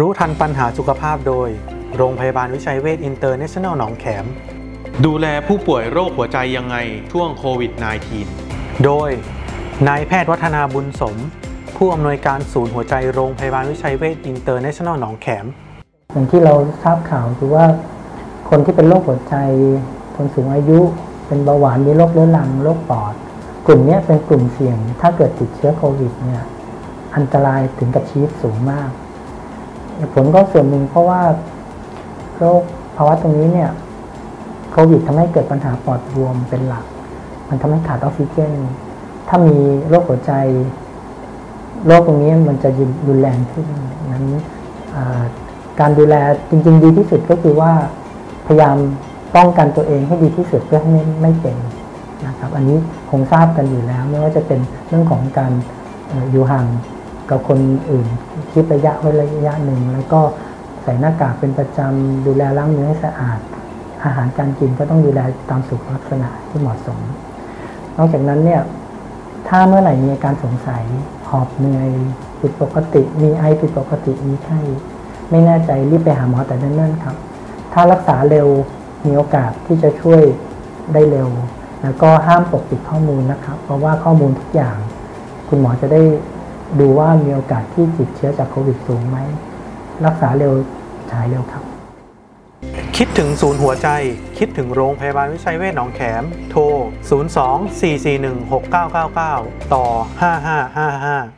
รู้ทันปัญหาสุขภาพโดย โรงพยาบาลวิชัยเวชอินเตอร์เนชั่นแนลหนองแขม ดูแลผู้ป่วยโรคหัวใจยังไงช่วงโควิด -19 โดย นายแพทย์วัฒนาบุญสม ผู้อำนวยการศูนย์หัวใจโรงพยาบาลวิชัยเวชอินเตอร์เนชั่นแนลหนองแขม อย่างที่เราทราบข่าวคือว่า คนที่เป็นโรคหัวใจ คนสูงอายุ เป็นเบาหวาน มีโรคเรื้อรัง โรคปอด กลุ่มเนี้ยเป็นกลุ่มเสี่ยง ถ้าเกิดติดเชื้อโควิดเนี่ย อันตรายถึงกับชีวิตสูงมาก ผลก็ส่วนหนึ่งเพราะว่าโรคภาวะตรงนี้เนี่ยโควิดทำให้เกิดปัญหาปอดบวมเป็นหลัก มันทำให้ขาดออกซิเจน ถ้ามีโรคหัวใจโรคตรงนี้มันจะรุนแรงขึ้นนั้นการดูแลจริง ๆ ดีที่สุดก็คือว่าพยายามป้องกันตัวเองให้ดีที่สุดเพื่อให้ไม่ไม่เป็นนะครับ อันนี้คงทราบกันอยู่แล้ว ไม่ว่าจะเป็นเรื่องของการอยู่ห่าง กับคนอื่นคิดระยะไว้ระยะหนึ่ง แล้วก็ใส่หน้ากากเป็นประจำดูแลล้างมือให้สะอาด อาหารการกินก็ต้องดูแลตามสุขลักษณะที่เหมาะสม นอกจากนั้นเนี่ยถ้าเมื่อไหร่มีอาการสงสัยหอบเหนื่อยผิดปกติ มีไอผิดปกติมีไข้ไม่แน่ใจรีบไปหาหมอแต่เนิ่นๆครับ ถ้ารักษาเร็วมีโอกาสที่จะช่วยได้เร็ว แล้วก็ห้ามปกปิดข้อมูลนะครับ เพราะว่าข้อมูลทุกอย่าง คุณหมอจะได้ ดูว่ามีโอกาสที่ติดเชื้อจากโควิดสูงไหม รักษาเร็วหายเร็วครับ คิดถึงศูนย์หัวใจ คิดถึงโรงพยาบาลวิชัยเวชหนองแขม โทร 02 441 6999 ต่อ 5555